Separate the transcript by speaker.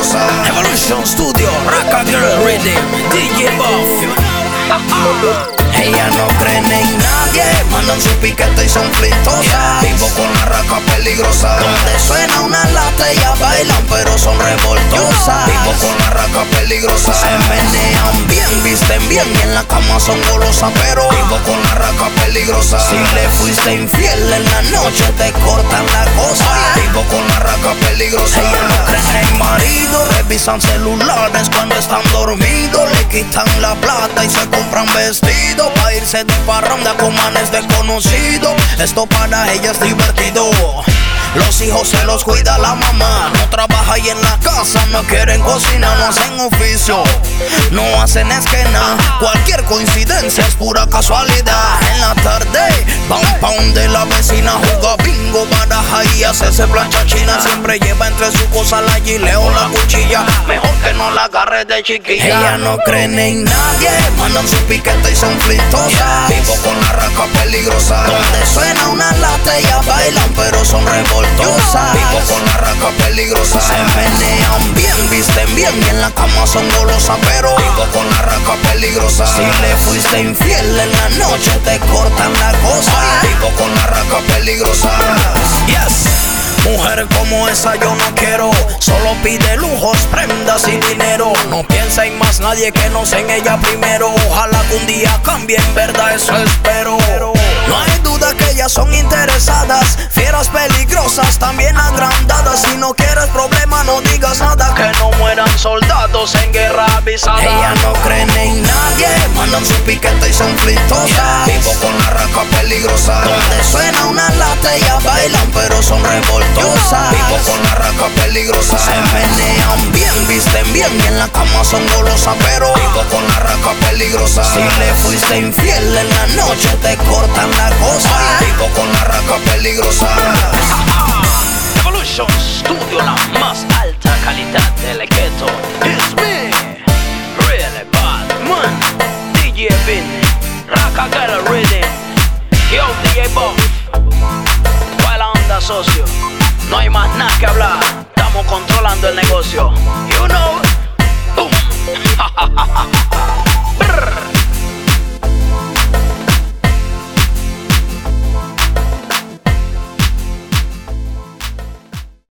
Speaker 1: Evolution Studio, Raka Girl Rhythm, DJ Buff.
Speaker 2: Ella no cree en nadie, mandan su piquete y son flintosas. Vivo con la raca peligrosa. Donde suena una lata, ellas bailan, pero son revoltosas. Vivo con la raca peligrosa. Se menean bien, visten bien y en la cama son golosas, pero vivo con la raca peligrosa. Si le fuiste infiel en la noche, te cortan la cosa. Con la raca peligrosa. Ella no cree en marido, revisan celulares cuando están dormidos. Le quitan la plata y se compran vestidos Pa' irse de parranda con manes desconocidos. Esto para ella es divertido. Los hijos se los cuida la mamá. No trabaja ahí en la casa, no quieren cocina, no hacen oficio, no hacen esquena. Cualquier coincidencia es pura casualidad. En la tarde, baraja y hace ese plancha china. Siempre lleva entre sus cosas la gileo, la cuchilla. Mejor que no la agarre de chiquilla. Ella no cree en nadie, mandan su piquete y son flintosas. Vivo con la raca peligrosa. Donde suena una lata, ellas bailan, pero son revoltosas. Vivo con la raca peligrosa. Se menean bien, visten bien y en la cama son golosas. Pero vivo con la raca peligrosa. Si le fuiste infiel en la noche, te cortan la cosa. Vivo con la raca peligrosa. Yo no quiero, solo pide lujos, prendas y dinero. No piensa en más nadie que no sea en ella primero. Ojalá que un día cambie, en verdad eso espero. No hay duda que ellas son interesadas, fieras peligrosas, también agrandadas. Si no quieres problema, no digas nada. Que no soldados en guerra avisada. Ella no creen en nadie, mandan su piquete y son flintosas. Vivo con la raca peligrosa. Donde suena una lata, ellas bailan, pero son revoltosas. Vivo con la raca peligrosa. Se menean bien, visten bien y en la cama son golosas. Pero vivo con la raca peligrosa. Si le fuiste infiel en la noche, te cortan la cosa. Vivo con la raca peligrosa.
Speaker 1: No hay más nada que hablar, estamos controlando el negocio. You know, boom.